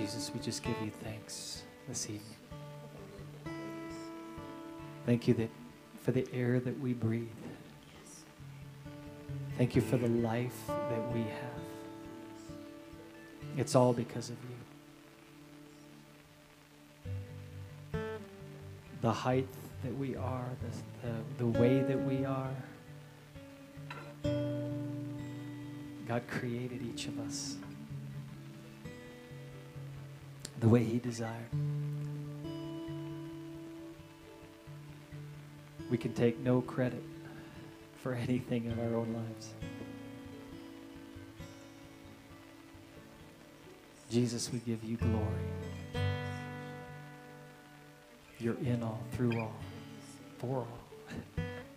Jesus, we just give you thanks this evening. Thank you that for the air that we breathe. Thank you for the life that we have. It's all because of you. The height that we are, the, the, the way that we are. God created each of us the way He desired. We can take no credit for anything in our own lives. Jesus, we give you glory. You're in all, through all, for all.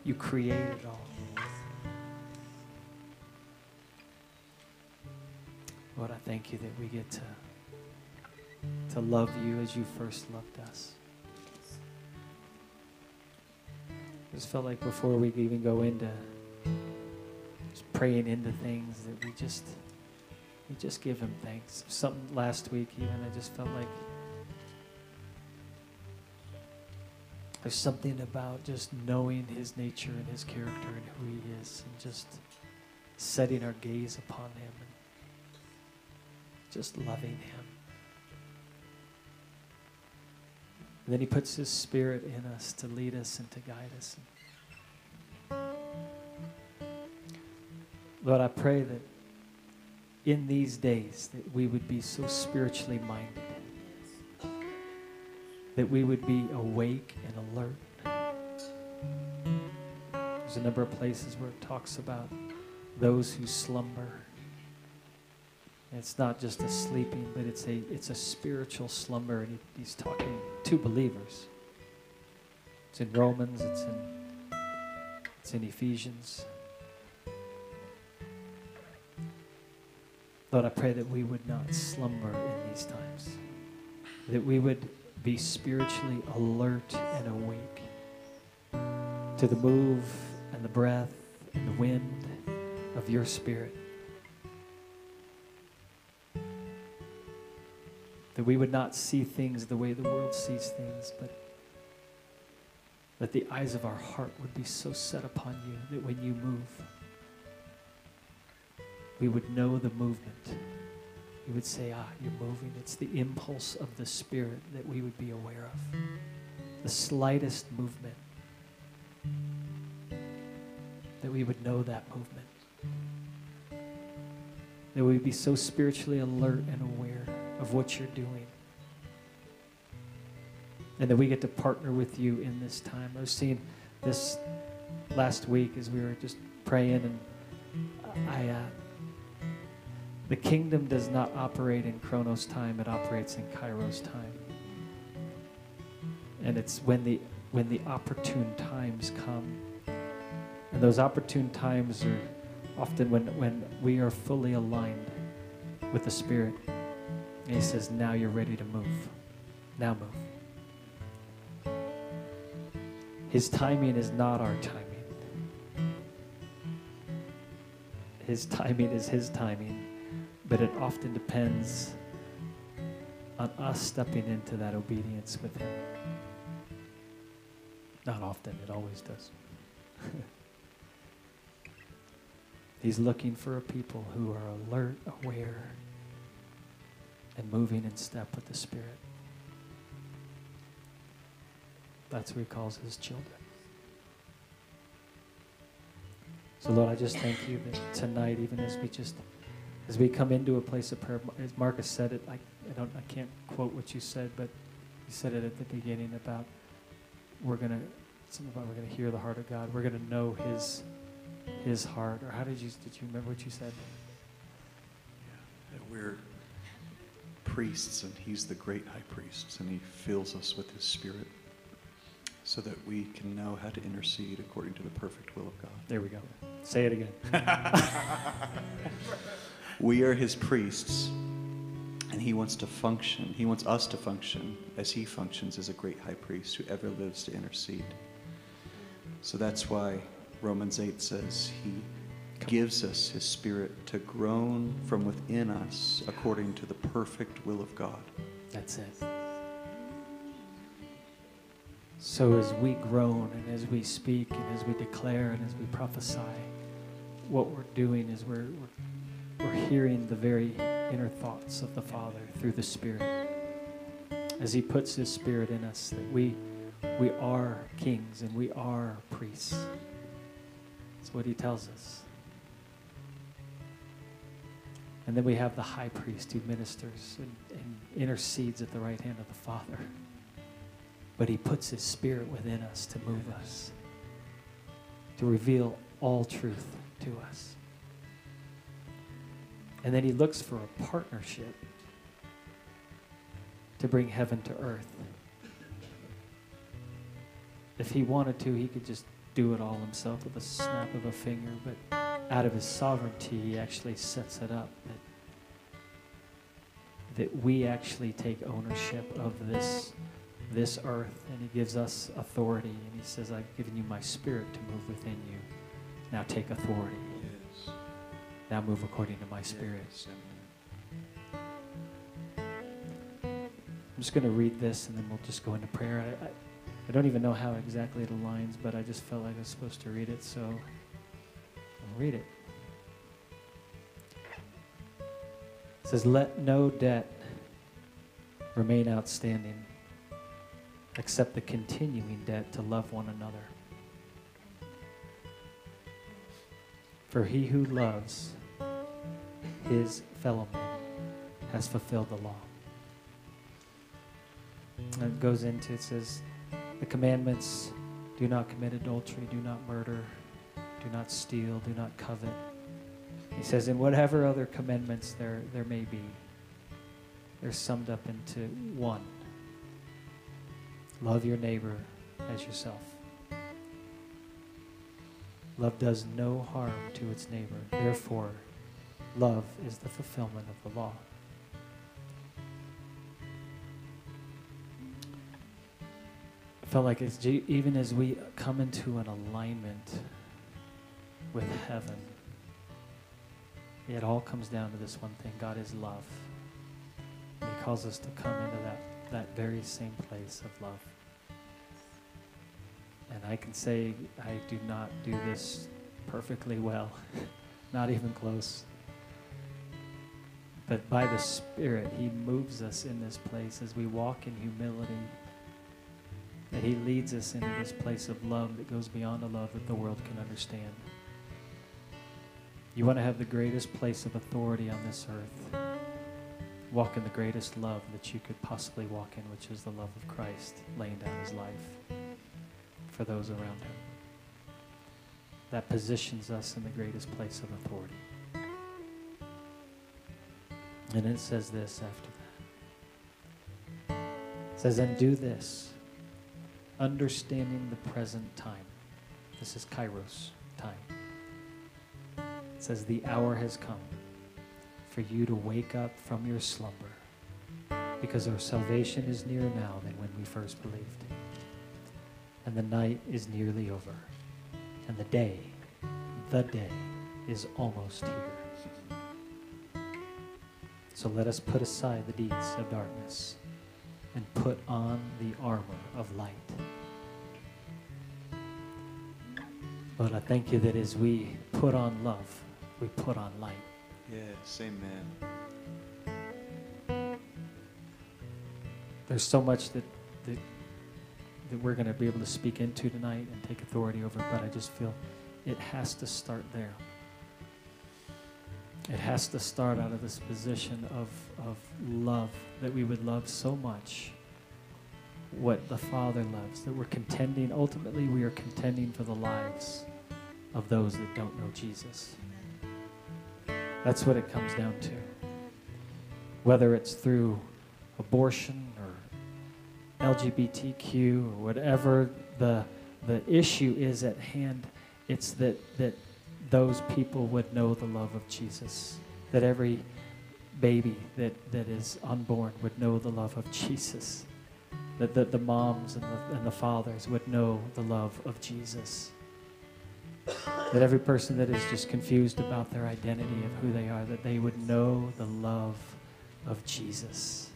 You created all. Lord, I thank you that we get to, to love you as you first loved us. I just felt like before we even go into just praying into things that we just we just give him thanks. Something last week even I just felt like there's something about just knowing his nature and his character and who he is and just setting our gaze upon him and just loving him. And then he puts his spirit in us to lead us and to guide us. Lord, I pray that in these days that we would be so spiritually minded, that we would be awake and alert. There's a number of places where it talks about those who slumber. it's not just a sleeping, but it's a it's a spiritual slumber, and he, he's talking to believers. It's in Romans. It's in it's in Ephesians. Lord, I pray that we would not slumber in these times, that we would be spiritually alert and awake to the move and the breath and the wind of your spirit. That we would not see things the way the world sees things, but that the eyes of our heart would be so set upon you that when you move, we would know the movement. We would say, ah, you're moving. It's the impulse of the Spirit that we would be aware of. The slightest movement, that we would know that movement. That we would be so spiritually alert and aware of what you're doing. And that we get to partner with you in this time. I was seeing this last week as we were just praying, and I. Uh, the kingdom does not operate in Chronos time, it operates in Kairos time. And it's when the when the opportune times come. And those opportune times are often when, when we are fully aligned with the Spirit. And He says, Now you're ready to move. Now move. His timing is not our timing. His timing is His timing but it often depends on us stepping into that obedience with Him. Not often, it always does. He's looking for a people who are alert, aware, and moving in step with the Spirit. That's who He calls His children. So, Lord, I just thank you that tonight, even as we just as we come into a place of prayer, as Marcus said it, I, I don't, I can't quote what you said, but you said it at the beginning about we're gonna, something about we're gonna hear the heart of God. We're gonna know His, His heart. Or how did you, did you remember what you said? Yeah, that we're priests, and He's the great high priest, and He fills us with His Spirit so that we can know how to intercede according to the perfect will of God. There we go. Say it again. We are his priests, and he wants to function. He wants us to function as he functions as a great high priest who ever lives to intercede. So that's why Romans 8 says he gives us his spirit to groan from within us according to the perfect will of God. That's it. So as we groan and as we speak and as we declare and as we prophesy, what we're doing is we're, we're, we're hearing the very inner thoughts of the Father through the Spirit. As He puts His Spirit in us, that we, we are kings and we are priests. That's what He tells us. And then we have the high priest who ministers and, and intercedes at the right hand of the Father. But he puts his spirit within us to move us, to reveal all truth to us. And then he looks for a partnership to bring heaven to earth. If he wanted to, he could just do it all himself with a snap of a finger, but out of his sovereignty, he actually sets it up that, that we actually take ownership of this, this earth, and he gives us authority, and he says, I've given you my spirit to move within you. Now take authority. Yes. Now move according to my spirit. Yes. I'm just going to read this and then we'll just go into prayer. I, I, I don't even know how exactly it aligns, but I just felt like I was supposed to read it, so read it. It says, Let no debt remain outstanding except the continuing debt to love one another. For he who loves his fellow man has fulfilled the law. And it goes into, it says, the commandments do not commit adultery, do not murder, do not steal, do not covet. He says, in whatever other commandments there, there may be, they're summed up into one love your neighbor as yourself. Love does no harm to its neighbor. Therefore, love is the fulfillment of the law. I felt like it's, even as we come into an alignment with heaven, it all comes down to this one thing God is love. And he calls us to come into that, that very same place of love. And I can say I do not do this perfectly well, not even close. But by the Spirit, He moves us in this place as we walk in humility. That He leads us into this place of love that goes beyond a love that the world can understand. You want to have the greatest place of authority on this earth. Walk in the greatest love that you could possibly walk in, which is the love of Christ, laying down His life for those around him. That positions us in the greatest place of authority. And it says this after that. It says, and do this, understanding the present time. This is Kairos time. Says, the hour has come for you to wake up from your slumber because our salvation is nearer now than when we first believed and the night is nearly over, and the day, the day, is almost here. So let us put aside the deeds of darkness and put on the armor of light. Lord, I thank you that as we put on love, we put on light. Yes, amen. There's so much that, that that we're going to be able to speak into tonight and take authority over, but I just feel it has to start there. It has to start out of this position of, of love, that we would love so much what the Father loves, that we're contending, ultimately, we are contending for the lives of those that don't know Jesus. That's what it comes down to. Whether it's through abortion, or LGBTQ or whatever the, the issue is at hand, it's that, that those people would know the love of Jesus. That every baby that, that is unborn would know the love of Jesus. That the, the moms and the, and the fathers would know the love of Jesus. That every person that is just confused about their identity of who they are, that they would know the love of Jesus.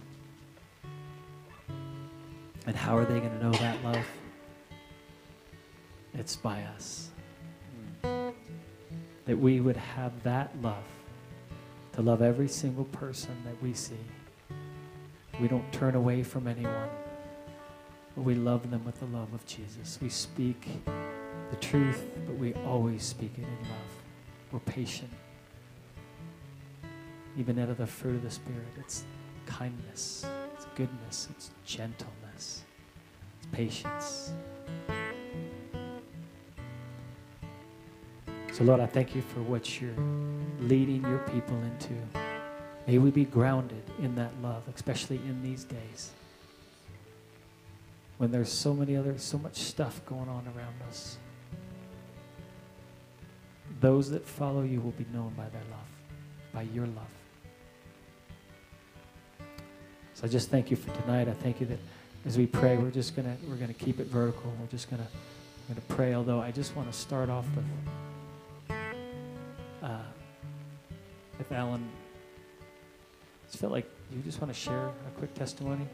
And how are they going to know that love? It's by us. That we would have that love to love every single person that we see. We don't turn away from anyone, but we love them with the love of Jesus. We speak the truth, but we always speak it in love. We're patient. Even out of the fruit of the Spirit, it's kindness, it's goodness, it's gentleness, it's patience. So, Lord, I thank you for what you're leading your people into. May we be grounded in that love, especially in these days when there's so many other, so much stuff going on around us. Those that follow you will be known by their love, by your love. So I just thank you for tonight. I thank you that as we pray, we're just gonna we're gonna keep it vertical. We're just gonna we're gonna pray. Although I just want to start off with uh, with Alan. Just felt like you just want to share a quick testimony.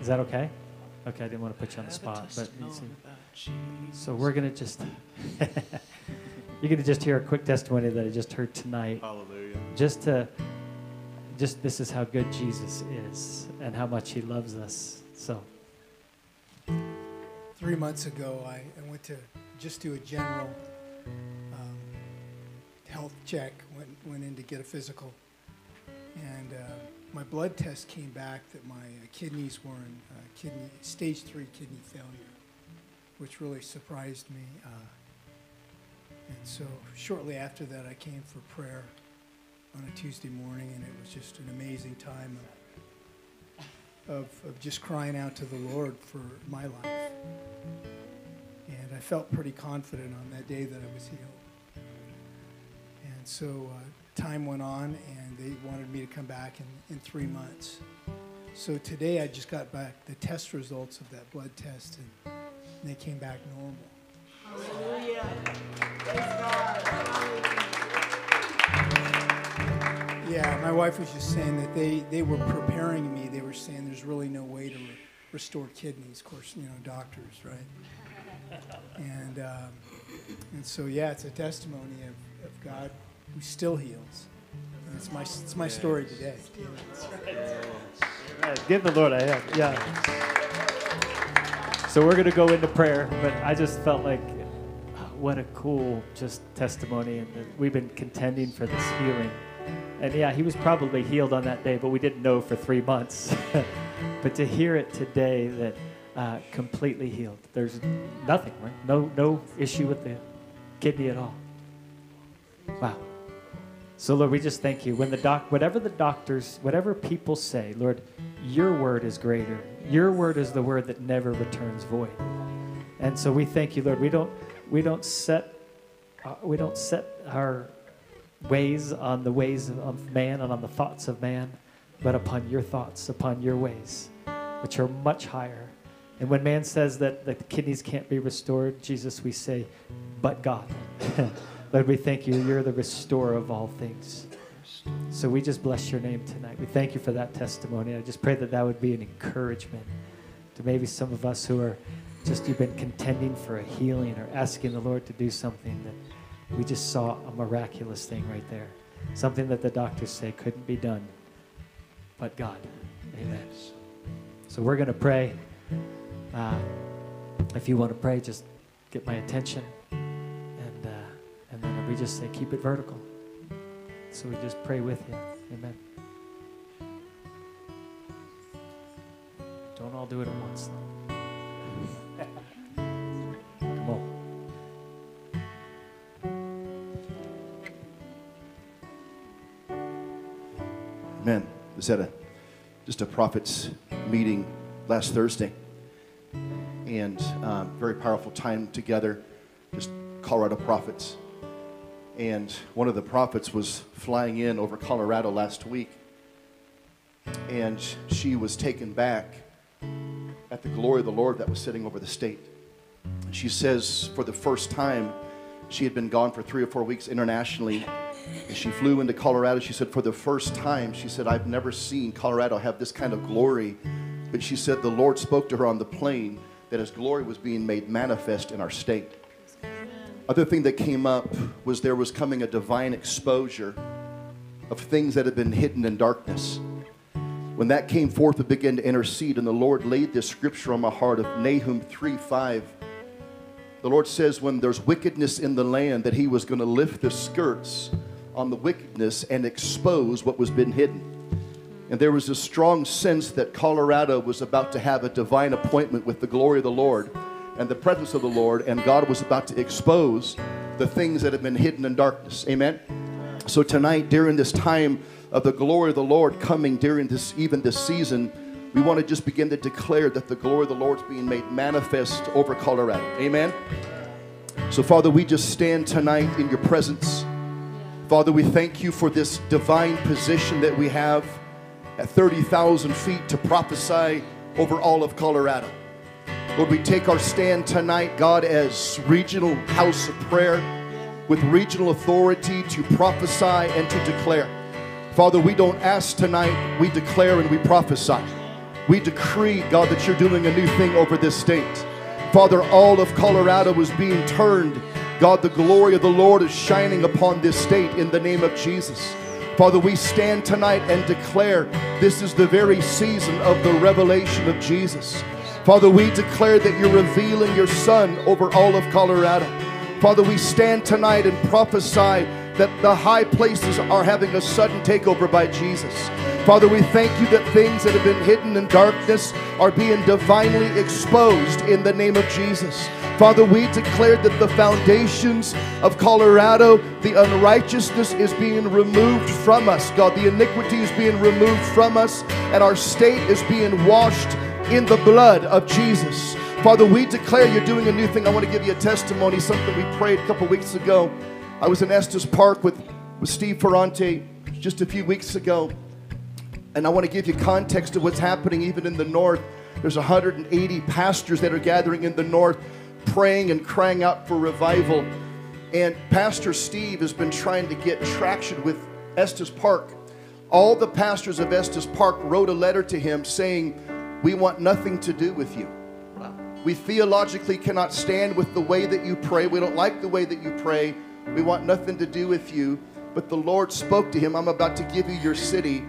Is that okay? Okay, I didn't want to put you on the spot, but so we're gonna just you're gonna just hear a quick testimony that I just heard tonight. Hallelujah. Just to just this is how good Jesus is and how much he loves us. So Three months ago, I, I went to just do a general um, health check, went, went in to get a physical. And uh, my blood test came back that my uh, kidneys were in uh, kidney, stage three kidney failure, which really surprised me. And so shortly after that, I came for prayer on a Tuesday morning, and it was just an amazing time of, of, of just crying out to the Lord for my life. And I felt pretty confident on that day that I was healed. And so uh, time went on, and they wanted me to come back in, in three months. So today I just got back the test results of that blood test, and they came back normal. Yeah, my wife was just saying that they, they were preparing me. They were saying there's really no way to re- restore kidneys. Of course, you know, doctors, right? And um, and so yeah, it's a testimony of, of God who still heals. And it's my it's my story today. give the Lord a hand. Yeah. So we're gonna go into prayer, but I just felt like what a cool just testimony and we've been contending for this healing. And yeah, he was probably healed on that day, but we didn't know for three months. but to hear it today that uh, completely healed, there's nothing, right? No, no issue with the kidney at all. Wow. So Lord, we just thank you. When the doc, whatever the doctors, whatever people say, Lord, your word is greater. Your word is the word that never returns void. And so we thank you, Lord. We don't, we don't set, uh, we don't set our ways on the ways of man and on the thoughts of man, but upon your thoughts, upon your ways, which are much higher. And when man says that the kidneys can't be restored, Jesus, we say, but God. Lord, we thank you. You're the restorer of all things. So we just bless your name tonight. We thank you for that testimony. I just pray that that would be an encouragement to maybe some of us who are just, you've been contending for a healing or asking the Lord to do something that we just saw a miraculous thing right there. Something that the doctors say couldn't be done, but God. Amen. So we're going to pray. Uh, if you want to pray, just get my attention. And, uh, and then we just say, keep it vertical. So we just pray with you. Amen. Don't all do it at once, though. Was at a just a prophets meeting last Thursday, and um, very powerful time together. Just Colorado prophets, and one of the prophets was flying in over Colorado last week, and she was taken back at the glory of the Lord that was sitting over the state. She says for the first time, she had been gone for three or four weeks internationally. And she flew into Colorado. She said, for the first time, she said, I've never seen Colorado have this kind of glory. But she said the Lord spoke to her on the plane that his glory was being made manifest in our state. Other thing that came up was there was coming a divine exposure of things that had been hidden in darkness. When that came forth, we began to intercede, and the Lord laid this scripture on my heart of Nahum 3 5. The Lord says, when there's wickedness in the land, that He was going to lift the skirts on the wickedness and expose what was been hidden. And there was a strong sense that Colorado was about to have a divine appointment with the glory of the Lord and the presence of the Lord, and God was about to expose the things that have been hidden in darkness. Amen. So tonight, during this time of the glory of the Lord coming during this even this season, we want to just begin to declare that the glory of the Lord is being made manifest over Colorado. Amen. So, Father, we just stand tonight in your presence. Father, we thank you for this divine position that we have at 30,000 feet to prophesy over all of Colorado. Lord, we take our stand tonight, God, as regional house of prayer with regional authority to prophesy and to declare. Father, we don't ask tonight, we declare and we prophesy. We decree, God, that you're doing a new thing over this state. Father, all of Colorado is being turned. God, the glory of the Lord is shining upon this state in the name of Jesus. Father, we stand tonight and declare this is the very season of the revelation of Jesus. Father, we declare that you're revealing your Son over all of Colorado. Father, we stand tonight and prophesy that the high places are having a sudden takeover by Jesus. Father, we thank you that things that have been hidden in darkness are being divinely exposed in the name of Jesus. Father, we declare that the foundations of Colorado, the unrighteousness is being removed from us. God, the iniquity is being removed from us, and our state is being washed in the blood of Jesus. Father, we declare you're doing a new thing. I want to give you a testimony, something we prayed a couple weeks ago. I was in Estes Park with, with Steve Ferrante just a few weeks ago. And I want to give you context of what's happening even in the north. There's 180 pastors that are gathering in the north, praying and crying out for revival. And Pastor Steve has been trying to get traction with Estes Park. All the pastors of Estes Park wrote a letter to him saying, We want nothing to do with you. We theologically cannot stand with the way that you pray. We don't like the way that you pray. We want nothing to do with you. But the Lord spoke to him, I'm about to give you your city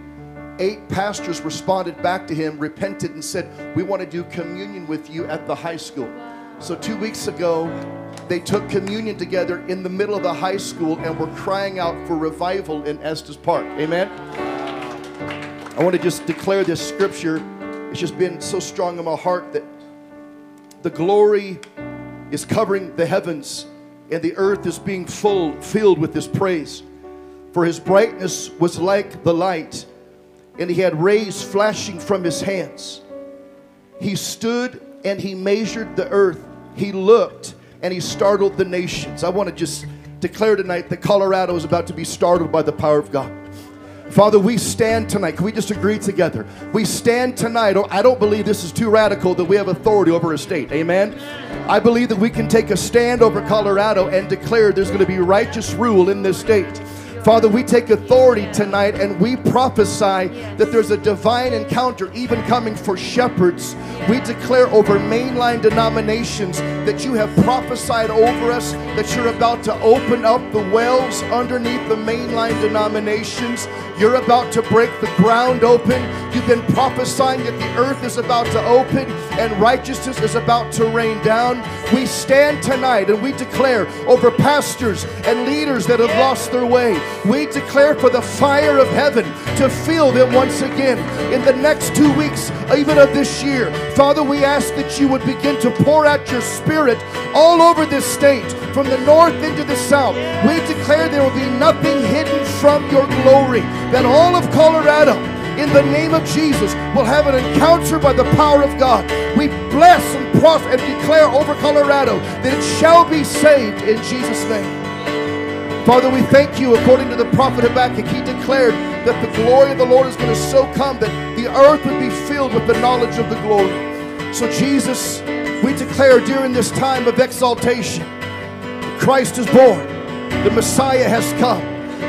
eight pastors responded back to him, repented, and said, We want to do communion with you at the high school. So, two weeks ago, they took communion together in the middle of the high school and were crying out for revival in Estes Park. Amen. I want to just declare this scripture. It's just been so strong in my heart that the glory is covering the heavens and the earth is being full, filled with his praise. For his brightness was like the light and he had rays flashing from his hands. He stood and he measured the earth. He looked and he startled the nations. I want to just declare tonight that Colorado is about to be startled by the power of God. Father, we stand tonight. Can we just agree together? We stand tonight. Oh, I don't believe this is too radical that we have authority over a state. Amen. I believe that we can take a stand over Colorado and declare there's going to be righteous rule in this state. Father, we take authority tonight and we prophesy that there's a divine encounter even coming for shepherds. We declare over mainline denominations that you have prophesied over us that you're about to open up the wells underneath the mainline denominations. You're about to break the ground open. You've been prophesying that the earth is about to open and righteousness is about to rain down. We stand tonight and we declare over pastors and leaders that have lost their way. We declare for the fire of heaven to fill them once again in the next two weeks, even of this year. Father, we ask that you would begin to pour out your spirit all over this state, from the north into the south. We declare there will be nothing hidden from your glory, that all of Colorado, in the name of Jesus, will have an encounter by the power of God. We bless and prosper and declare over Colorado that it shall be saved in Jesus' name. Father, we thank you. According to the prophet Habakkuk, he declared that the glory of the Lord is going to so come that the earth would be filled with the knowledge of the glory. So, Jesus, We declare during this time of exaltation, Christ is born, the Messiah has come.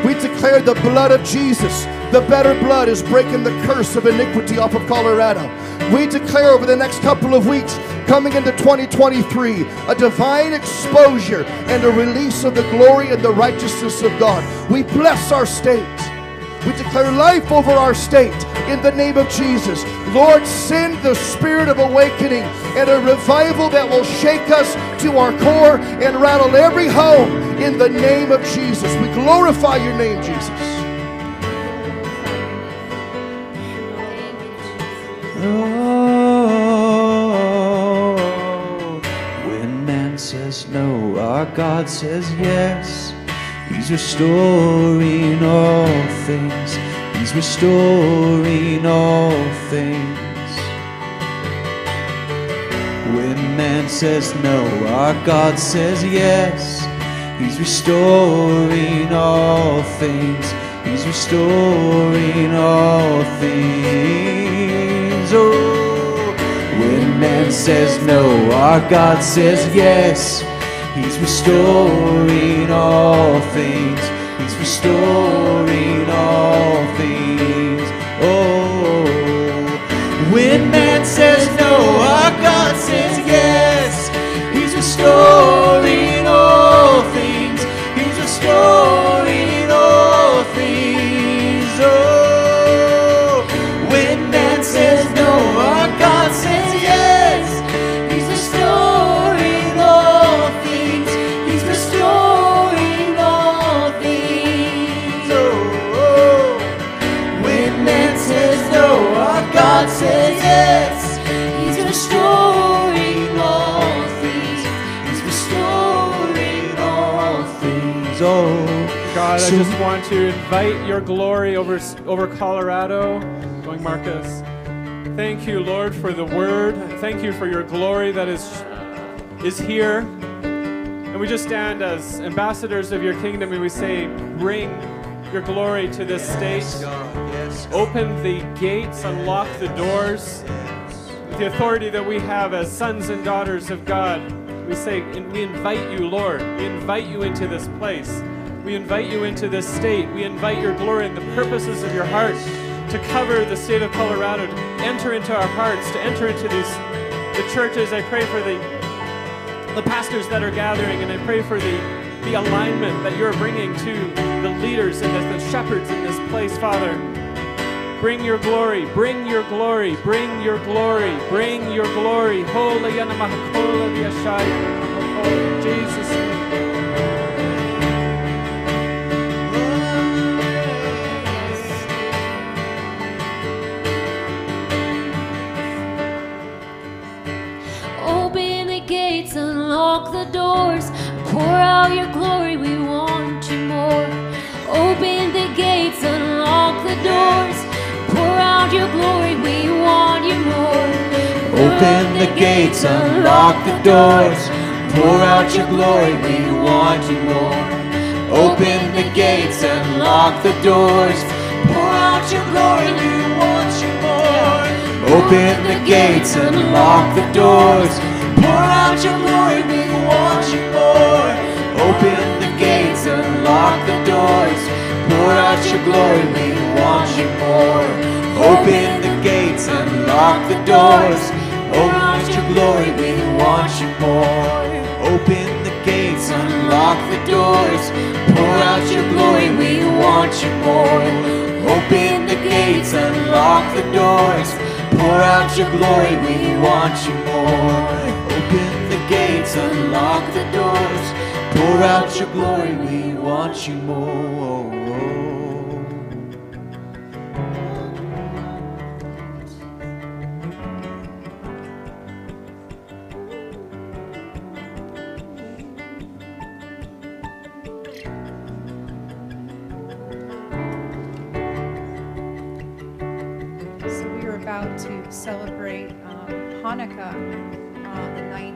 We declare the blood of Jesus, the better blood, is breaking the curse of iniquity off of Colorado. We declare over the next couple of weeks, coming into 2023, a divine exposure and a release of the glory and the righteousness of God. We bless our state. We declare life over our state in the name of Jesus. Lord, send the spirit of awakening and a revival that will shake us to our core and rattle every home in the name of Jesus. We glorify your name, Jesus. Oh, when man says no, our God says yes. He's restoring all things. He's restoring all things. When man says no, our God says yes. He's restoring all things. He's restoring all things. Oh, when man says no, our God says yes. He's restoring all things. He's restoring all want to invite your glory over over Colorado. Going, Marcus. Thank you, Lord, for the word. Thank you for your glory that is is here. And we just stand as ambassadors of your kingdom and we say, bring your glory to this state. Open the gates, unlock the doors. With the authority that we have as sons and daughters of God, we say, and we invite you, Lord. We invite you into this place. We invite you into this state. We invite your glory and the purposes of your heart to cover the state of Colorado, to enter into our hearts, to enter into these the churches. I pray for the the pastors that are gathering, and I pray for the, the alignment that you're bringing to the leaders and the, the shepherds in this place, Father. Bring your glory, bring your glory, bring your glory, bring your glory. Holy Yashai. Oh, Jesus. Unlock the doors, pour out your glory, we want you more. Open the gates, unlock the doors, pour out your glory, we want you more. Open the gates, unlock the doors, pour out your glory, we want you more. Open the gates, unlock the doors, pour out your glory, we want you more. Open the gates, unlock the doors, pour out your glory, want you more. Open the gates, unlock the doors, pour out your glory, we want you more. Open the gates, unlock the doors, pour out your glory, we want you more. Open the gates, unlock the doors, pour out your glory, we want you more. Open the gates, unlock the doors, pour out your glory, we want you more. Gates, unlock the doors, pour out your glory, we want you more. So we are about to celebrate um, Hanukkah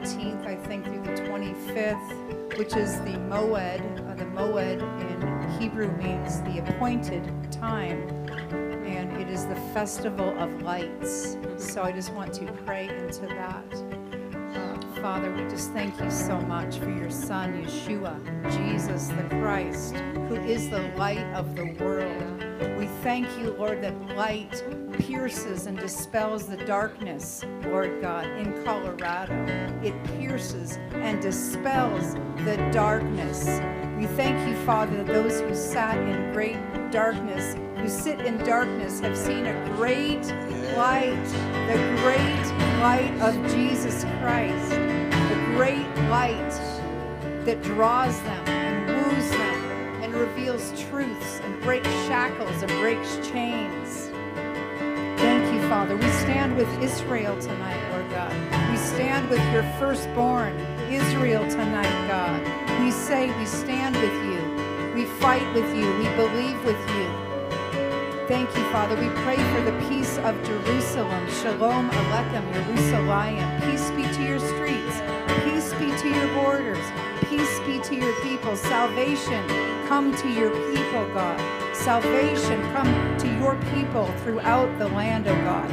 19th, I think, through the 25th, which is the Moed. Uh, the Moed in Hebrew means the appointed time, and it is the festival of lights. So I just want to pray into that. Uh, Father, we just thank you so much for your Son, Yeshua, Jesus the Christ, who is the light of the world. Thank you, Lord, that light pierces and dispels the darkness, Lord God, in Colorado. It pierces and dispels the darkness. We thank you, Father, that those who sat in great darkness, who sit in darkness, have seen a great light, the great light of Jesus Christ, the great light that draws them and woos them reveals truths and breaks shackles and breaks chains. Thank you, Father. We stand with Israel tonight, Lord God. We stand with your firstborn, Israel, tonight, God. We say we stand with you. We fight with you. We believe with you. Thank you, Father. We pray for the peace of Jerusalem. Shalom Aleichem, Jerusalem. Peace be to your streets. Be to your borders. Peace be to your people. Salvation come to your people, God. Salvation come to your people throughout the land, O God.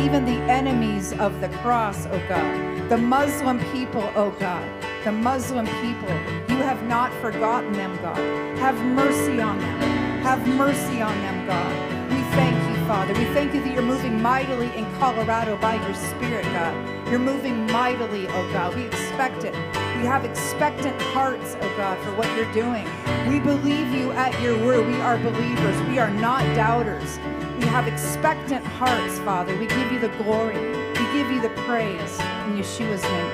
Even the enemies of the cross, O God. The Muslim people, O God. The Muslim people. You have not forgotten them, God. Have mercy on them. Have mercy on them, God. We thank you, Father. We thank you that you're moving mightily in Colorado by your Spirit, God. You're moving mightily, oh God. We expect it. We have expectant hearts, oh God, for what you're doing. We believe you at your word. We are believers. We are not doubters. We have expectant hearts, Father. We give you the glory. We give you the praise. In Yeshua's name.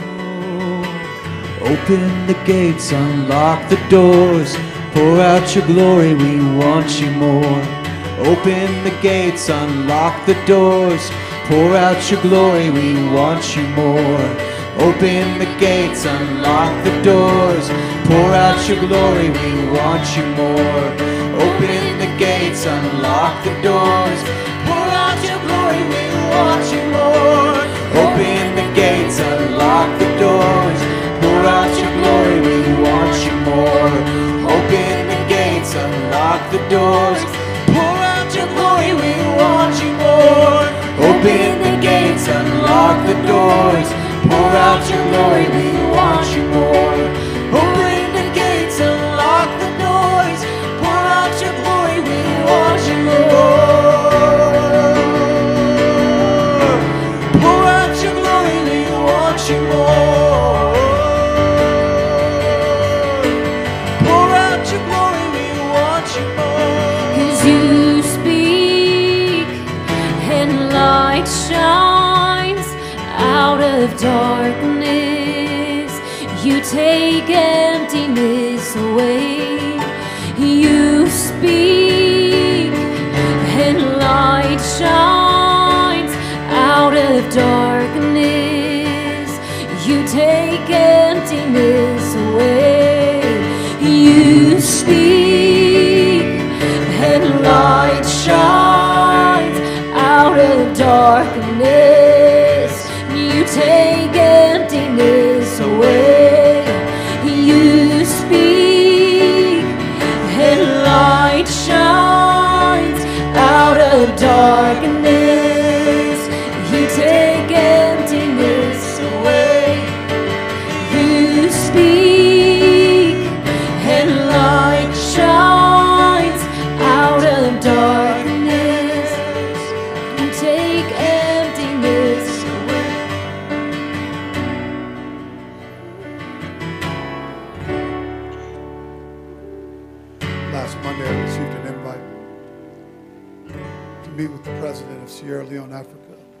Oh, open the gates, unlock the doors, pour out your glory, we want you more. Open the gates, unlock the doors, pour out your glory, we want you more. Open the gates, unlock the doors, pour out your glory, we want you more. Open the gates, unlock the doors, pour out your glory, we want you more. Open the gates, unlock the doors, pour out your glory, we want you more. Open the gates, unlock the doors, unlock the doors, pour out your glory, we want you more.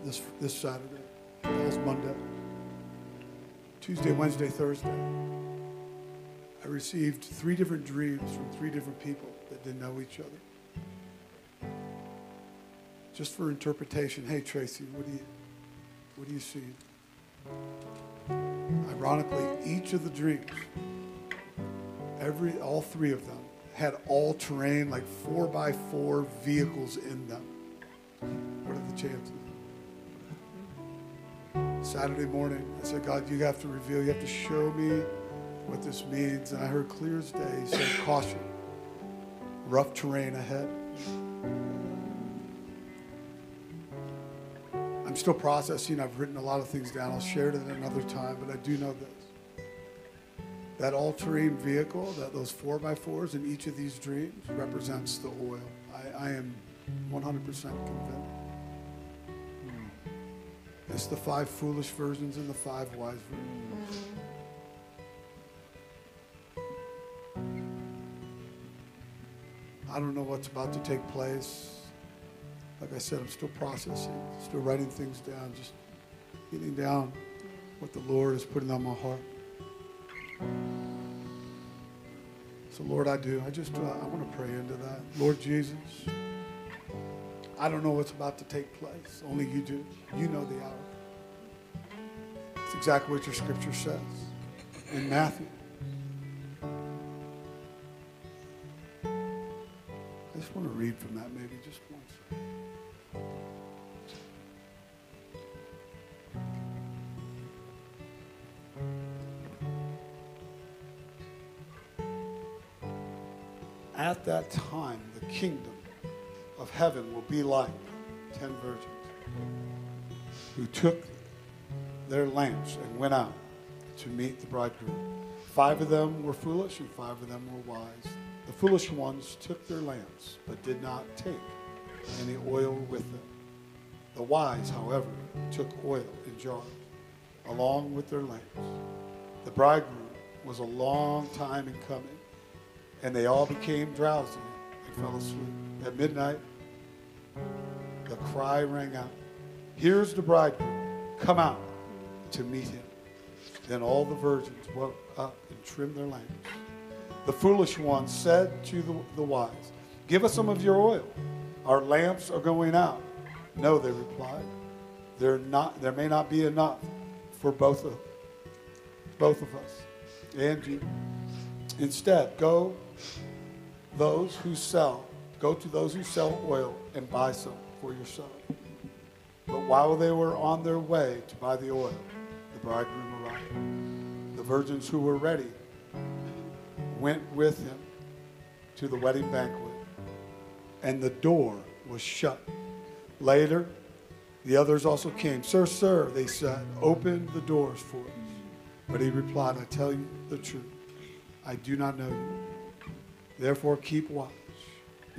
This, this Saturday. That Monday. Tuesday, Wednesday, Thursday. I received three different dreams from three different people that didn't know each other. Just for interpretation, hey Tracy, what do you what do you see? Ironically, each of the dreams every all three of them had all terrain like four by four vehicles in them what are the chances saturday morning i said god you have to reveal you have to show me what this means and i heard clear as day he said caution rough terrain ahead I'm still processing. I've written a lot of things down. I'll share it at another time, but I do know this. That all-terrain vehicle, that those four by fours in each of these dreams represents the oil. I, I am 100% convinced. It's the five foolish versions and the five wise versions. I don't know what's about to take place. Like I said, I'm still processing, still writing things down, just getting down what the Lord is putting on my heart. So, Lord, I do. I just, uh, I want to pray into that. Lord Jesus, I don't know what's about to take place. Only you do. You know the hour. It's exactly what your scripture says in Matthew. I just want to read from that maybe just once. Heaven will be like ten virgins who took their lamps and went out to meet the bridegroom. Five of them were foolish and five of them were wise. The foolish ones took their lamps, but did not take any oil with them. The wise, however, took oil in jars, along with their lamps. The bridegroom was a long time in coming, and they all became drowsy and fell asleep. At midnight, the cry rang out, Here's the bridegroom, come out to meet him. Then all the virgins woke up and trimmed their lamps. The foolish ones said to the, the wise, Give us some of your oil. Our lamps are going out. No, they replied. There, not, there may not be enough for both of, both of us and you. Instead, go those who sell, go to those who sell oil and buy some for yourself. But while they were on their way to buy the oil, the bridegroom arrived. The virgins who were ready went with him to the wedding banquet, and the door was shut. Later, the others also came. Sir, sir, they said, open the doors for us. But he replied, I tell you the truth. I do not know you. Therefore, keep watch,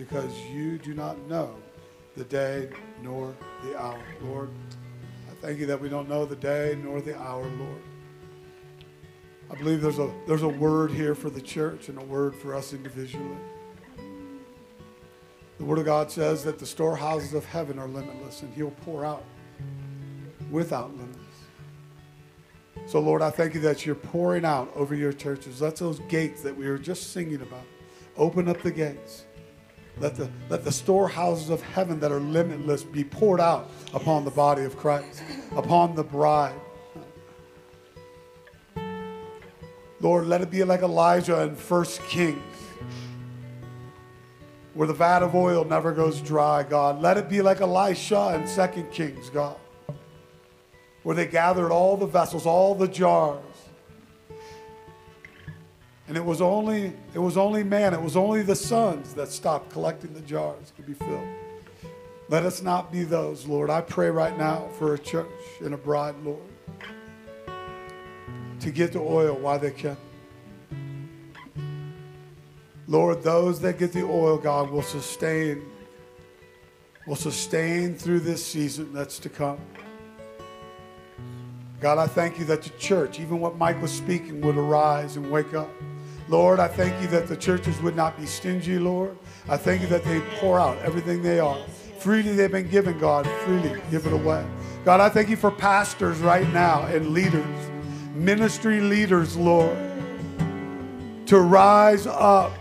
because you do not know the day nor the hour. Lord, I thank you that we don't know the day nor the hour, Lord. I believe there's a, there's a word here for the church and a word for us individually. The Word of God says that the storehouses of heaven are limitless and He'll pour out without limits. So, Lord, I thank you that you're pouring out over your churches. Let those gates that we were just singing about open up the gates. Let the, let the storehouses of heaven that are limitless be poured out upon the body of Christ, upon the bride. Lord, let it be like Elijah in First Kings, where the vat of oil never goes dry, God. Let it be like Elisha in Second Kings, God, where they gathered all the vessels, all the jars. And it was only it was only man, it was only the sons that stopped collecting the jars to be filled. Let us not be those, Lord. I pray right now for a church and a bride, Lord, to get the oil while they can. Lord, those that get the oil, God, will sustain, will sustain through this season that's to come. God, I thank you that the church, even what Mike was speaking, would arise and wake up. Lord, I thank you that the churches would not be stingy, Lord. I thank you that they pour out everything they are. Freely they've been given, God, freely give it away. God, I thank you for pastors right now and leaders, ministry leaders, Lord, to rise up,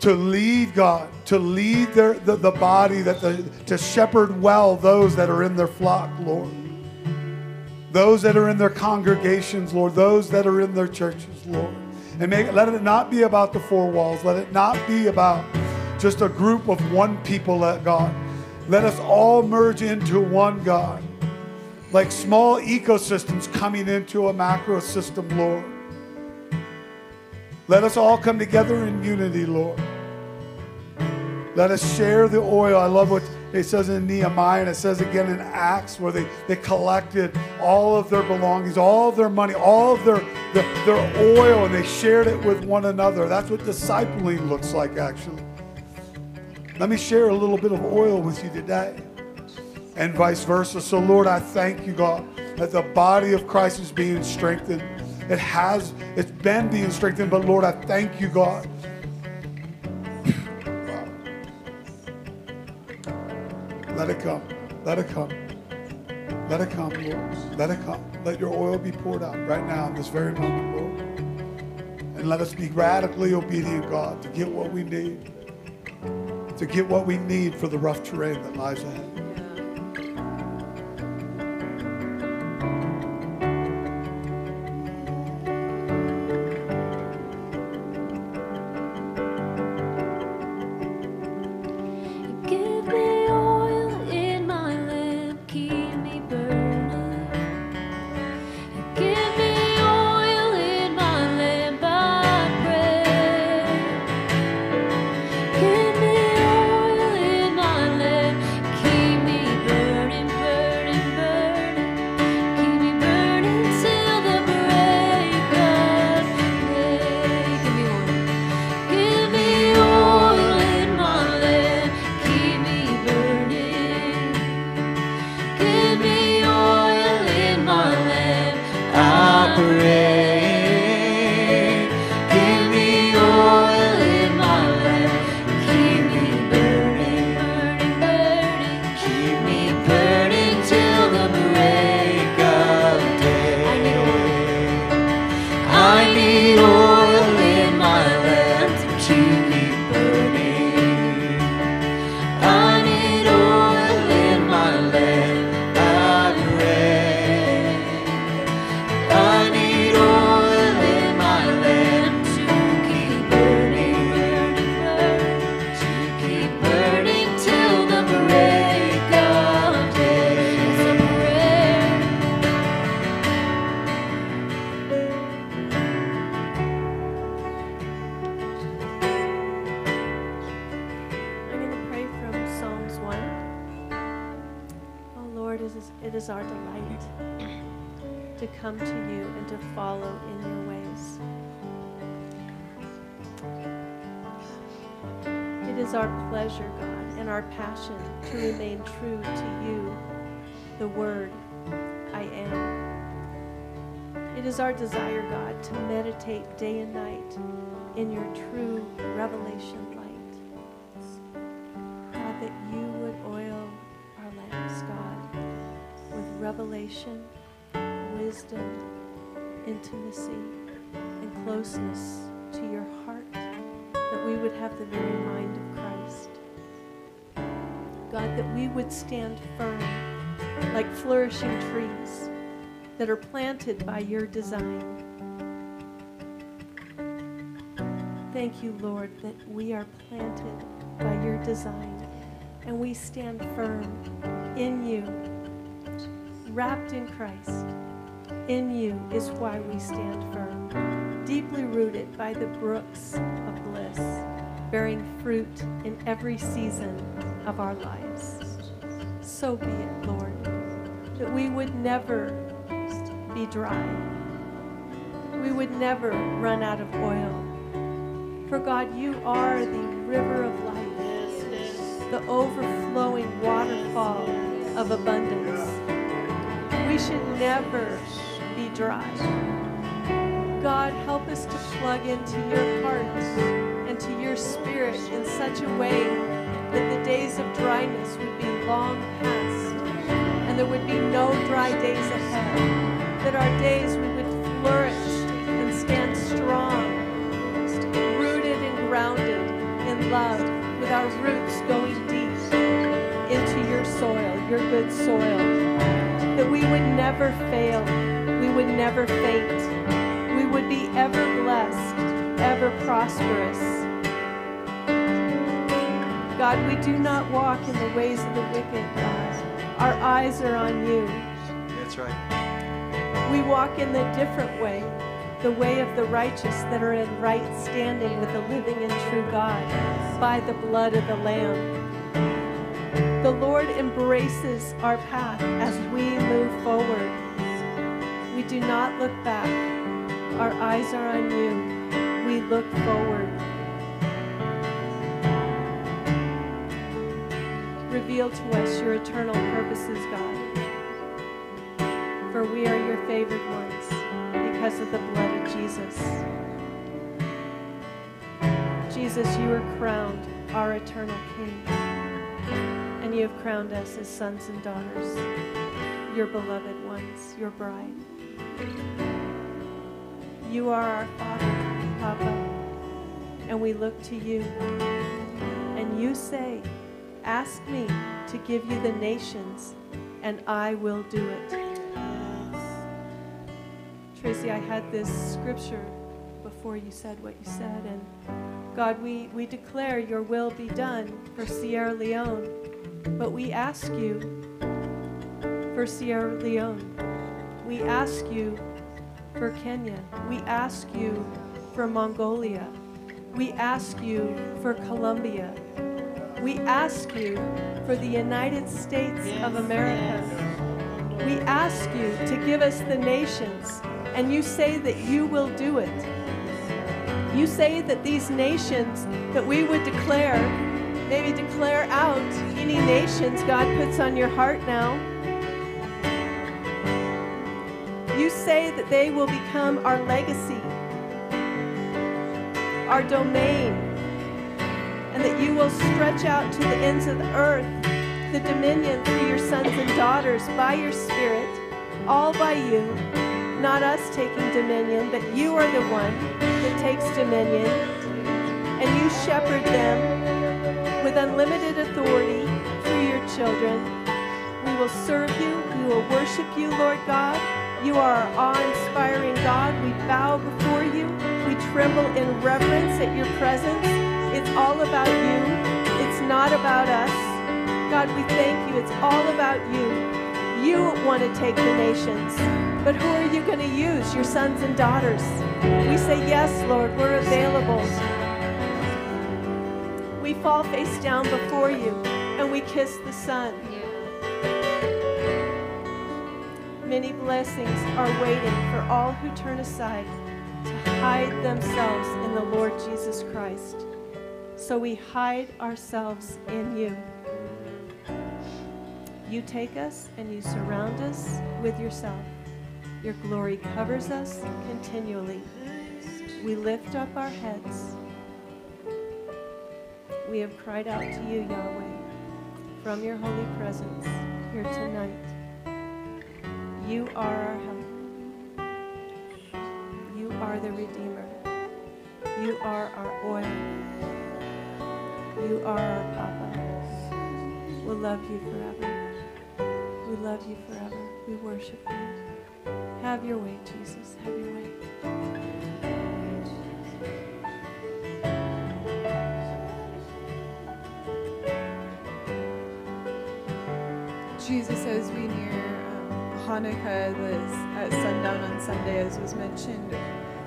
to lead, God, to lead their, the, the body, that the, to shepherd well those that are in their flock, Lord. Those that are in their congregations, Lord, those that are in their churches, Lord. And let it not be about the four walls. Let it not be about just a group of one people, let God. Let us all merge into one God. Like small ecosystems coming into a macro system, Lord. Let us all come together in unity, Lord. Let us share the oil. I love what It says in Nehemiah and it says again in Acts where they, they collected all of their belongings, all of their money, all of their, their, their oil, and they shared it with one another. That's what discipling looks like, actually. Let me share a little bit of oil with you today and vice versa. So, Lord, I thank you, God, that the body of Christ is being strengthened. It has, it's been being strengthened, but Lord, I thank you, God. Let it come. Let it come. Let it come, Lord. Let it come. Let your oil be poured out right now in this very moment, Lord. And let us be radically obedient, God, to get what we need. To get what we need for the rough terrain that lies ahead. God, and our passion to remain true to you, the Word, I am. It is our desire, God, to meditate day and night in your true revelation light. God, that you would oil our lamps, God, with revelation, wisdom, intimacy, and closeness to your heart, that we would have the very mind of. God, that we would stand firm like flourishing trees that are planted by your design. Thank you, Lord, that we are planted by your design and we stand firm in you, wrapped in Christ. In you is why we stand firm, deeply rooted by the brooks of bliss, bearing fruit in every season of our lives. So be it, Lord, that we would never be dry. We would never run out of oil. For God, you are the river of life, the overflowing waterfall of abundance. We should never be dry. God, help us to plug into your heart and to your spirit in such a way that the days of dryness would be long past and there would be no dry days ahead. That our days we would flourish and stand strong, rooted and grounded in love, with our roots going deep into your soil, your good soil. That we would never fail, we would never faint, we would be ever blessed, ever prosperous. God, we do not walk in the ways of the wicked, God. Our eyes are on you. That's right. We walk in the different way, the way of the righteous that are in right standing with the living and true God by the blood of the Lamb. The Lord embraces our path as we move forward. We do not look back. Our eyes are on you. We look forward. Reveal to us your eternal purposes, God. For we are your favored ones because of the blood of Jesus. Jesus, you are crowned our eternal King. And you have crowned us as sons and daughters, your beloved ones, your bride. You are our Father, Papa, and we look to you. And you say, Ask me to give you the nations, and I will do it. Tracy, I had this scripture before you said what you said, and God, we, we declare your will be done for Sierra Leone, but we ask you for Sierra Leone. We ask you for Kenya. We ask you for Mongolia. We ask you for Colombia. We ask you for the United States of America. We ask you to give us the nations, and you say that you will do it. You say that these nations that we would declare, maybe declare out any nations God puts on your heart now. You say that they will become our legacy, our domain, and that you will stretch out to the ends of the earth the dominion through your sons and daughters by your Spirit, all by you, not us taking dominion, but you are the one that takes dominion, and you shepherd them with unlimited authority through your children. We will serve you, we will worship you, Lord God. You are our awe-inspiring God. We bow before you. We tremble in reverence at your presence. It's all about you. It's not about us. God, we thank you. It's all about you. You want to take the nations. But who are you going to use? Your sons and daughters. We say, Yes, Lord, we're available. We fall face down before you and we kiss the Son. Many blessings are waiting for all who turn aside to hide themselves in the Lord Jesus Christ. So we hide ourselves in you. You take us and you surround us with yourself. Your glory covers us continually. We lift up our heads. We have cried out to you, Yahweh, from your holy presence here tonight. You are our help. You are the Redeemer. You are our oil. You are our Papa. We'll love you forever. We love you forever. We worship you. Have your way, Jesus. Have your way. Jesus, as we near um, Hanukkah this, at sundown on Sunday, as was mentioned,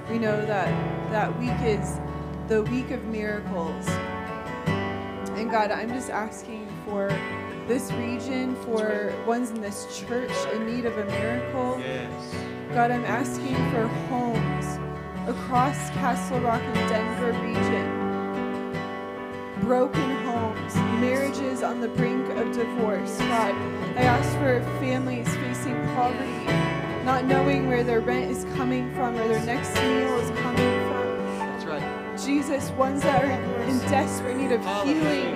we know that that week is the week of miracles. And God, I'm just asking for this region, for ones in this church in need of a miracle. Yes. God, I'm asking for homes across Castle Rock and Denver region. Broken homes, marriages on the brink of divorce. God, I ask for families facing poverty, not knowing where their rent is coming from, or their next meal is Jesus, ones that are in desperate need of healing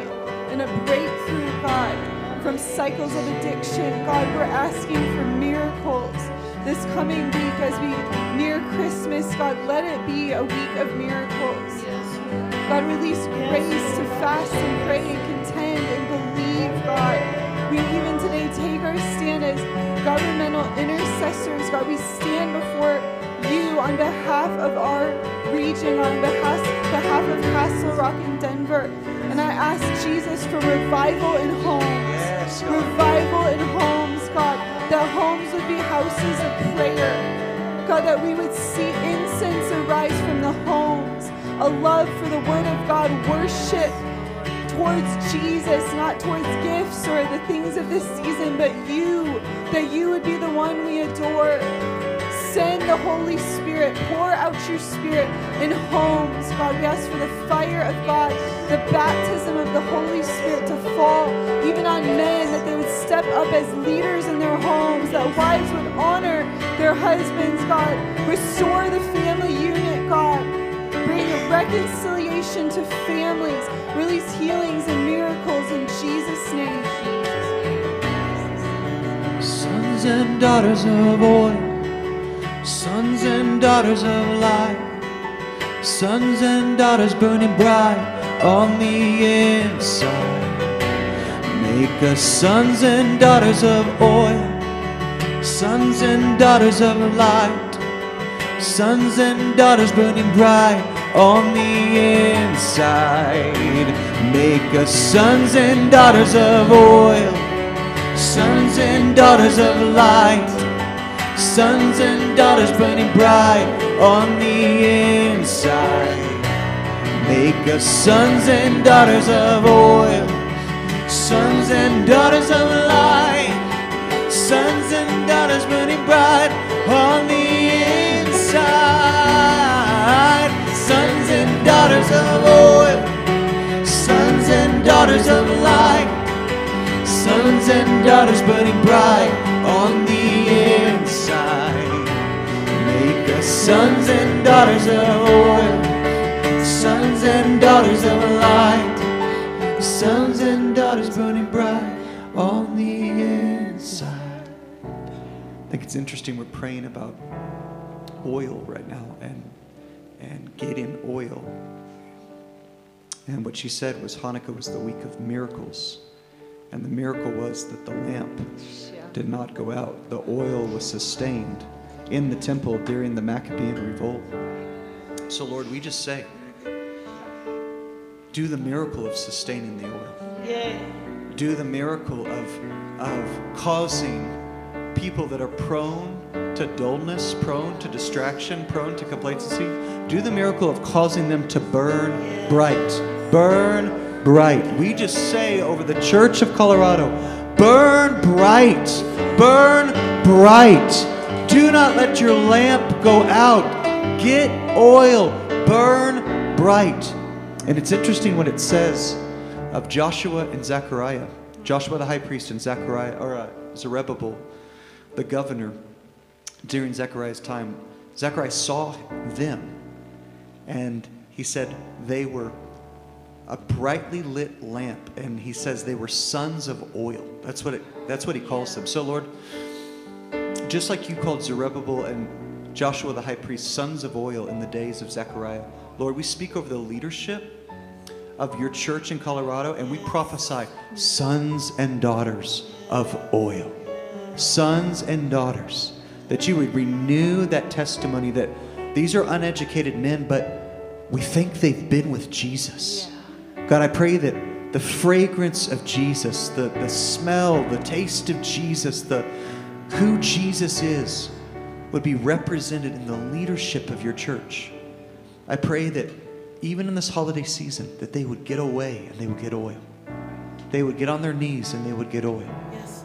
and a breakthrough, God, from cycles of addiction. God, we're asking for miracles this coming week as we near Christmas. God, let it be a week of miracles. God, release grace to fast and pray and contend and believe, God. We even today take our stand as governmental intercessors. God, we stand before on behalf of our region, on behalf, behalf of Castle Rock and Denver. And I ask Jesus for revival in homes. Yes, Revival in homes, God. That homes would be houses of prayer. God, that we would see incense arise from the homes. A love for the Word of God, worship towards Jesus, not towards gifts or the things of this season, but you, that you would be the one we adore. Send the Holy Spirit, pour out your Spirit in homes. God, we ask for the fire of God, the baptism of the Holy Spirit to fall even on men, that they would step up as leaders in their homes, that wives would honor their husbands, God. Restore the family unit, God. Bring reconciliation to families. Release healings and miracles in Jesus' name. Sons and daughters of oil, sons and daughters of light, sons and daughters burning bright on the inside. Make us sons and daughters of oil, sons and daughters of light, sons and daughters burning bright on the inside. Make us sons and daughters of oil. Sons and daughters of light, sons and daughters burning bright on the inside. Make us sons and daughters of oil, sons and daughters of light, sons and daughters burning bright on the inside. Sons and daughters of oil, sons and daughters of light sons and daughters burning bright on the inside. Make us sons and daughters of oil, sons and daughters of light, sons and daughters burning bright on the inside. I think it's interesting we're praying about oil right now and and getting oil. And what she said was Hanukkah was the week of miracles. And the miracle was that the lamp did not go out. The oil was sustained in the temple during the Maccabean revolt. So Lord, we just say, do the miracle of sustaining the oil. Do the miracle of, of causing people that are prone to dullness, prone to distraction, prone to complacency, do the miracle of causing them to burn bright. Burn bright. We just say over the Church of Colorado, burn bright. Burn bright. Do not let your lamp go out. Get oil. Burn bright. And it's interesting what it says of Joshua and Zechariah. Joshua the high priest and Zechariah, or uh, Zerubbabel, the governor, during Zechariah's time. Zechariah saw them, and he said they were a brightly lit lamp, and he says they were sons of oil. That's what it. That's what he calls them. So, Lord, just like you called Zerubbabel and Joshua the high priest sons of oil in the days of Zechariah, Lord, we speak over the leadership of your church in Colorado, and we prophesy sons and daughters of oil. Sons and daughters. That you would renew that testimony that these are uneducated men, but we think they've been with Jesus. God, I pray that the fragrance of Jesus, the, the smell, the taste of Jesus, the who Jesus is, would be represented in the leadership of your church. I pray that even in this holiday season, that they would get away and they would get oil. They would get on their knees and they would get oil.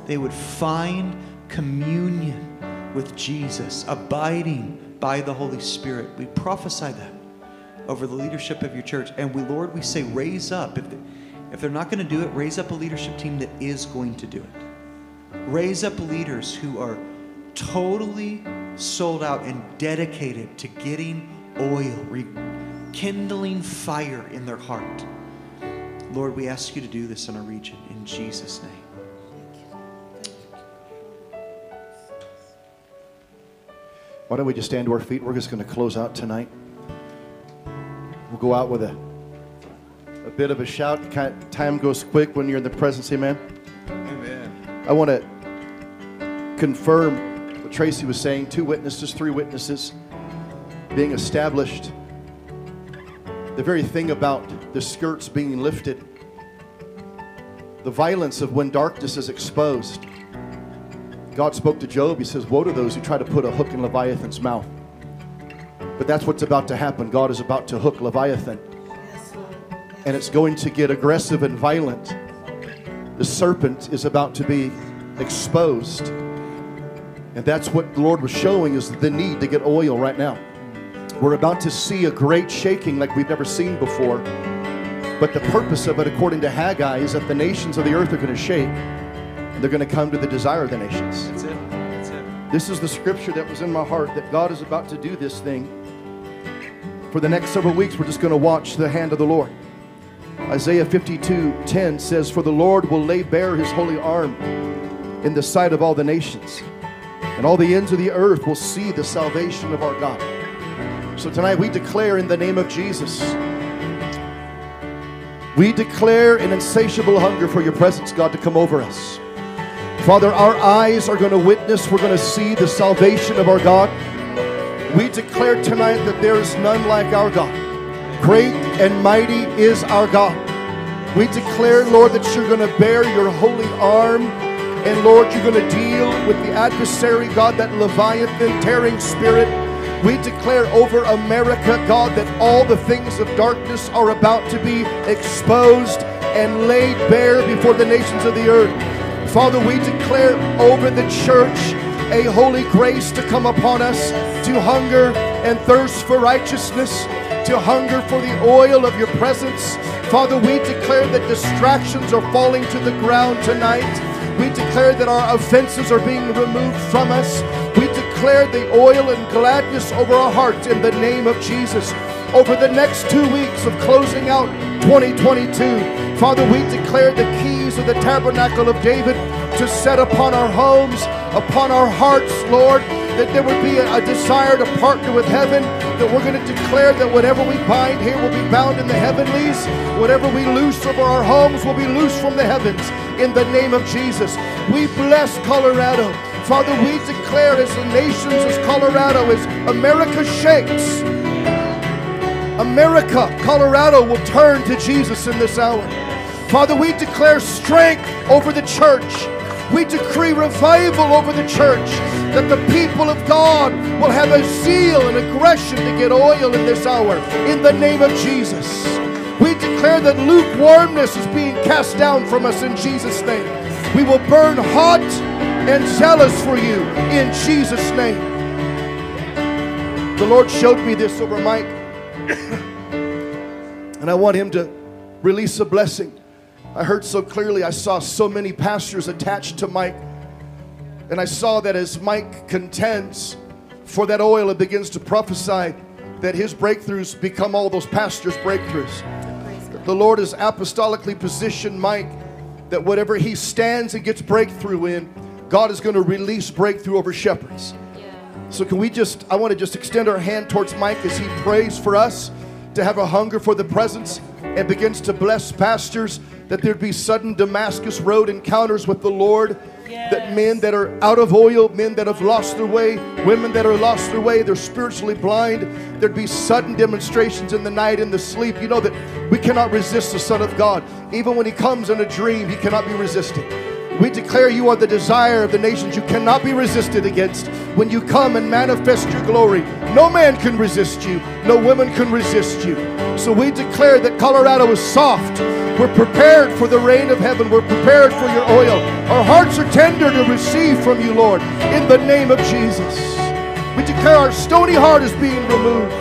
They would find communion with Jesus, abiding by the Holy Spirit. We prophesy that over the leadership of your church. And we, Lord, we say, raise up. If, they, if they're not going to do it, raise up a leadership team that is going to do it. Raise up leaders who are totally sold out and dedicated to getting oil, rekindling fire in their heart. Lord, we ask you to do this in our region in Jesus' name. Why don't we just stand to our feet? We're just going to close out tonight. We'll go out with a, a bit of a shout. Time goes quick when you're in the presence, amen. I want to confirm what Tracy was saying two witnesses, three witnesses being established. The very thing about the skirts being lifted, the violence of when darkness is exposed. God spoke to Job. He says, Woe to those who try to put a hook in Leviathan's mouth. But that's what's about to happen. God is about to hook Leviathan. and it's going to get aggressive and violent. The serpent is about to be exposed. And that's what the Lord was showing is the need to get oil right now. We're about to see a great shaking like we've never seen before. But the purpose of it, according to Haggai, is that the nations of the earth are going to shake. And they're going to come to the desire of the nations. That's it. That's it. This is the scripture that was in my heart that God is about to do this thing. For the next several weeks, we're just going to watch the hand of the Lord. Isaiah 52 10 says, For the Lord will lay bare his holy arm in the sight of all the nations, and all the ends of the earth will see the salvation of our God. So tonight we declare in the name of Jesus, we declare an insatiable hunger for your presence, God, to come over us. Father, our eyes are going to witness, we're going to see the salvation of our God. We declare tonight that there is none like our God. Great and mighty is our God. We declare, Lord, that you're going to bear your holy arm. And Lord, you're going to deal with the adversary, God, that Leviathan tearing spirit. We declare over America, God, that all the things of darkness are about to be exposed and laid bare before the nations of the earth. Father, we declare over the church a holy grace to come upon us to hunger and thirst for righteousness, to hunger for the oil of your presence. Father, we declare that distractions are falling to the ground tonight. We declare that our offenses are being removed from us. We declare the oil and gladness over our hearts in the name of Jesus. Over the next two weeks of closing out 2022, Father, we declare the keys of the tabernacle of David to set upon our homes, upon our hearts, Lord, that there would be a, a desire to partner with heaven, that we're going to declare that whatever we bind here will be bound in the heavenlies, whatever we loose over our homes will be loose from the heavens in the name of Jesus. We bless Colorado. Father, we declare as the nations, as Colorado, as America shakes, America, Colorado will turn to Jesus in this hour. Father, we declare strength over the church. We decree revival over the church, that the people of God will have a zeal and aggression to get oil in this hour, in the name of Jesus. We declare that lukewarmness is being cast down from us in Jesus' name. We will burn hot and zealous for you in Jesus' name. The Lord showed me this over Mike, and I want him to release a blessing. I heard so clearly, I saw so many pastors attached to Mike. And I saw that as Mike contends for that oil and begins to prophesy, that his breakthroughs become all those pastors' breakthroughs. The Lord has apostolically positioned Mike that whatever he stands and gets breakthrough in, God is going to release breakthrough over shepherds. So, can we just, I want to just extend our hand towards Mike as he prays for us to have a hunger for the presence and begins to bless pastors that there'd be sudden Damascus Road encounters with the Lord. That men that are out of oil, men that have lost their way, women that are lost their way, they're spiritually blind. There'd be sudden demonstrations in the night, in the sleep. You know that we cannot resist the Son of God. Even when He comes in a dream, He cannot be resisted. We declare you are the desire of the nations. You cannot be resisted against. When you come and manifest your glory, no man can resist you, no woman can resist you. So we declare that Colorado is soft. We're prepared for the rain of heaven. We're prepared for your oil. Our hearts are tender to receive from you, Lord, in the name of Jesus. We declare our stony heart is being removed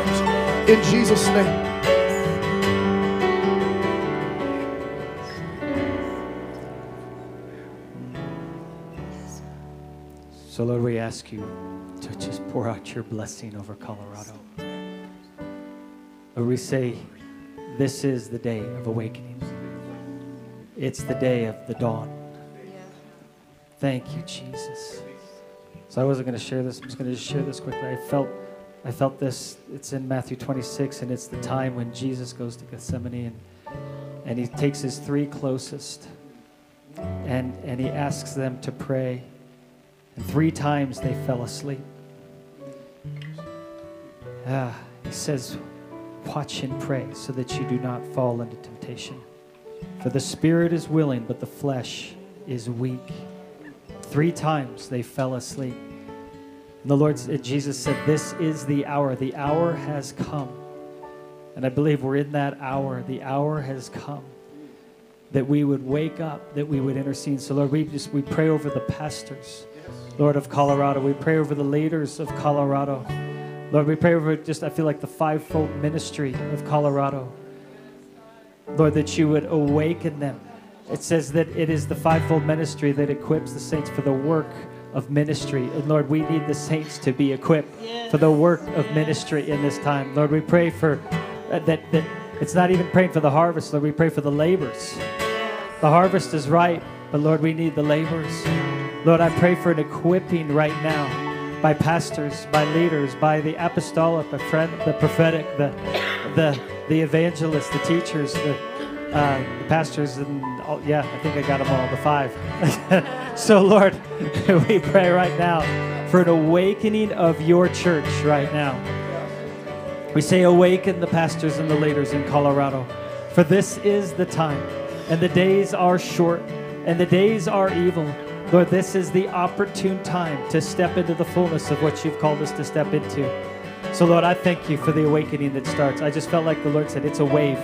in Jesus' name. So, Lord, we ask you to just pour out your blessing over Colorado. Lord, we say, this is the day of awakening. It's the day of the dawn. Thank you, Jesus. So I wasn't going to share this. I'm just going to share this quickly. I felt, I felt this. It's in Matthew 26, and it's the time when Jesus goes to Gethsemane, and, and he takes his three closest, and and he asks them to pray. And three times they fell asleep. Ah, he says, Watch and pray so that you do not fall into temptation. For the spirit is willing, but the flesh is weak. Three times they fell asleep. And the Lord, Jesus said, This is the hour. The hour has come And I believe we're in that hour. The hour has come that we would wake up, that we would intercede. So, Lord, we just we pray over the pastors, Lord of Colorado. We pray over the leaders of Colorado. Lord, we pray over just, I feel like the fivefold ministry of Colorado. Lord, that you would awaken them. It says that it is the fivefold ministry that equips the saints for the work of ministry. And Lord, we need the saints to be equipped for the work of ministry in this time. Lord, we pray for uh, that, that it's not even praying for the harvest, Lord, we pray for the labors. The harvest is ripe, but Lord, we need the labors. Lord, I pray for an equipping right now by pastors, by leaders, by the apostolic, the, the prophetic, the, the, the evangelists, the teachers, the, uh, the pastors, and all, yeah, I think I got them all, the five. so, Lord, we pray right now for an awakening of your church right now. We say, awaken the pastors and the leaders in Colorado, for this is the time, and the days are short, and the days are evil. Lord, this is the opportune time to step into the fullness of what you've called us to step into. So, Lord, I thank you for the awakening that starts. I just felt like the Lord said it's a wave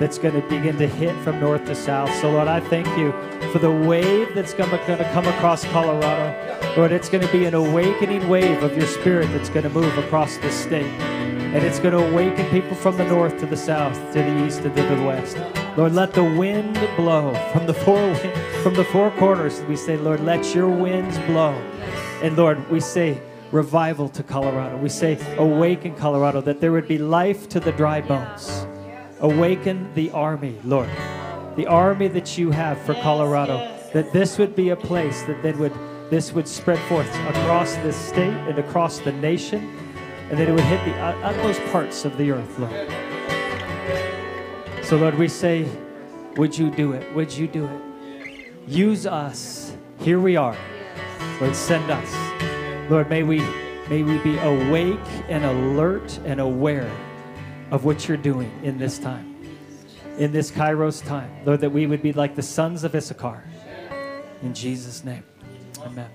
that's going to begin to hit from north to south. So, Lord, I thank you for the wave that's going to come across Colorado. Lord, it's going to be an awakening wave of your spirit that's going to move across this state. And it's going to awaken people from the north to the south, to the east and to the west. Lord, let the wind blow from the four from the four corners. We say, Lord, let your winds blow. And Lord, we say revival to Colorado. We say awaken Colorado, that there would be life to the dry bones. Awaken the army, Lord. The army that you have for Colorado. That this would be a place that then would this would spread forth across this state and across the nation and that it would hit the utmost parts of the earth, Lord. So, Lord, we say, would you do it? Would you do it? Use us. Here we are. Lord, send us. Lord, may we may we be awake and alert and aware of what you're doing in this time. In this Kairos time. Lord, that we would be like the sons of Issachar. In Jesus' name. Amen.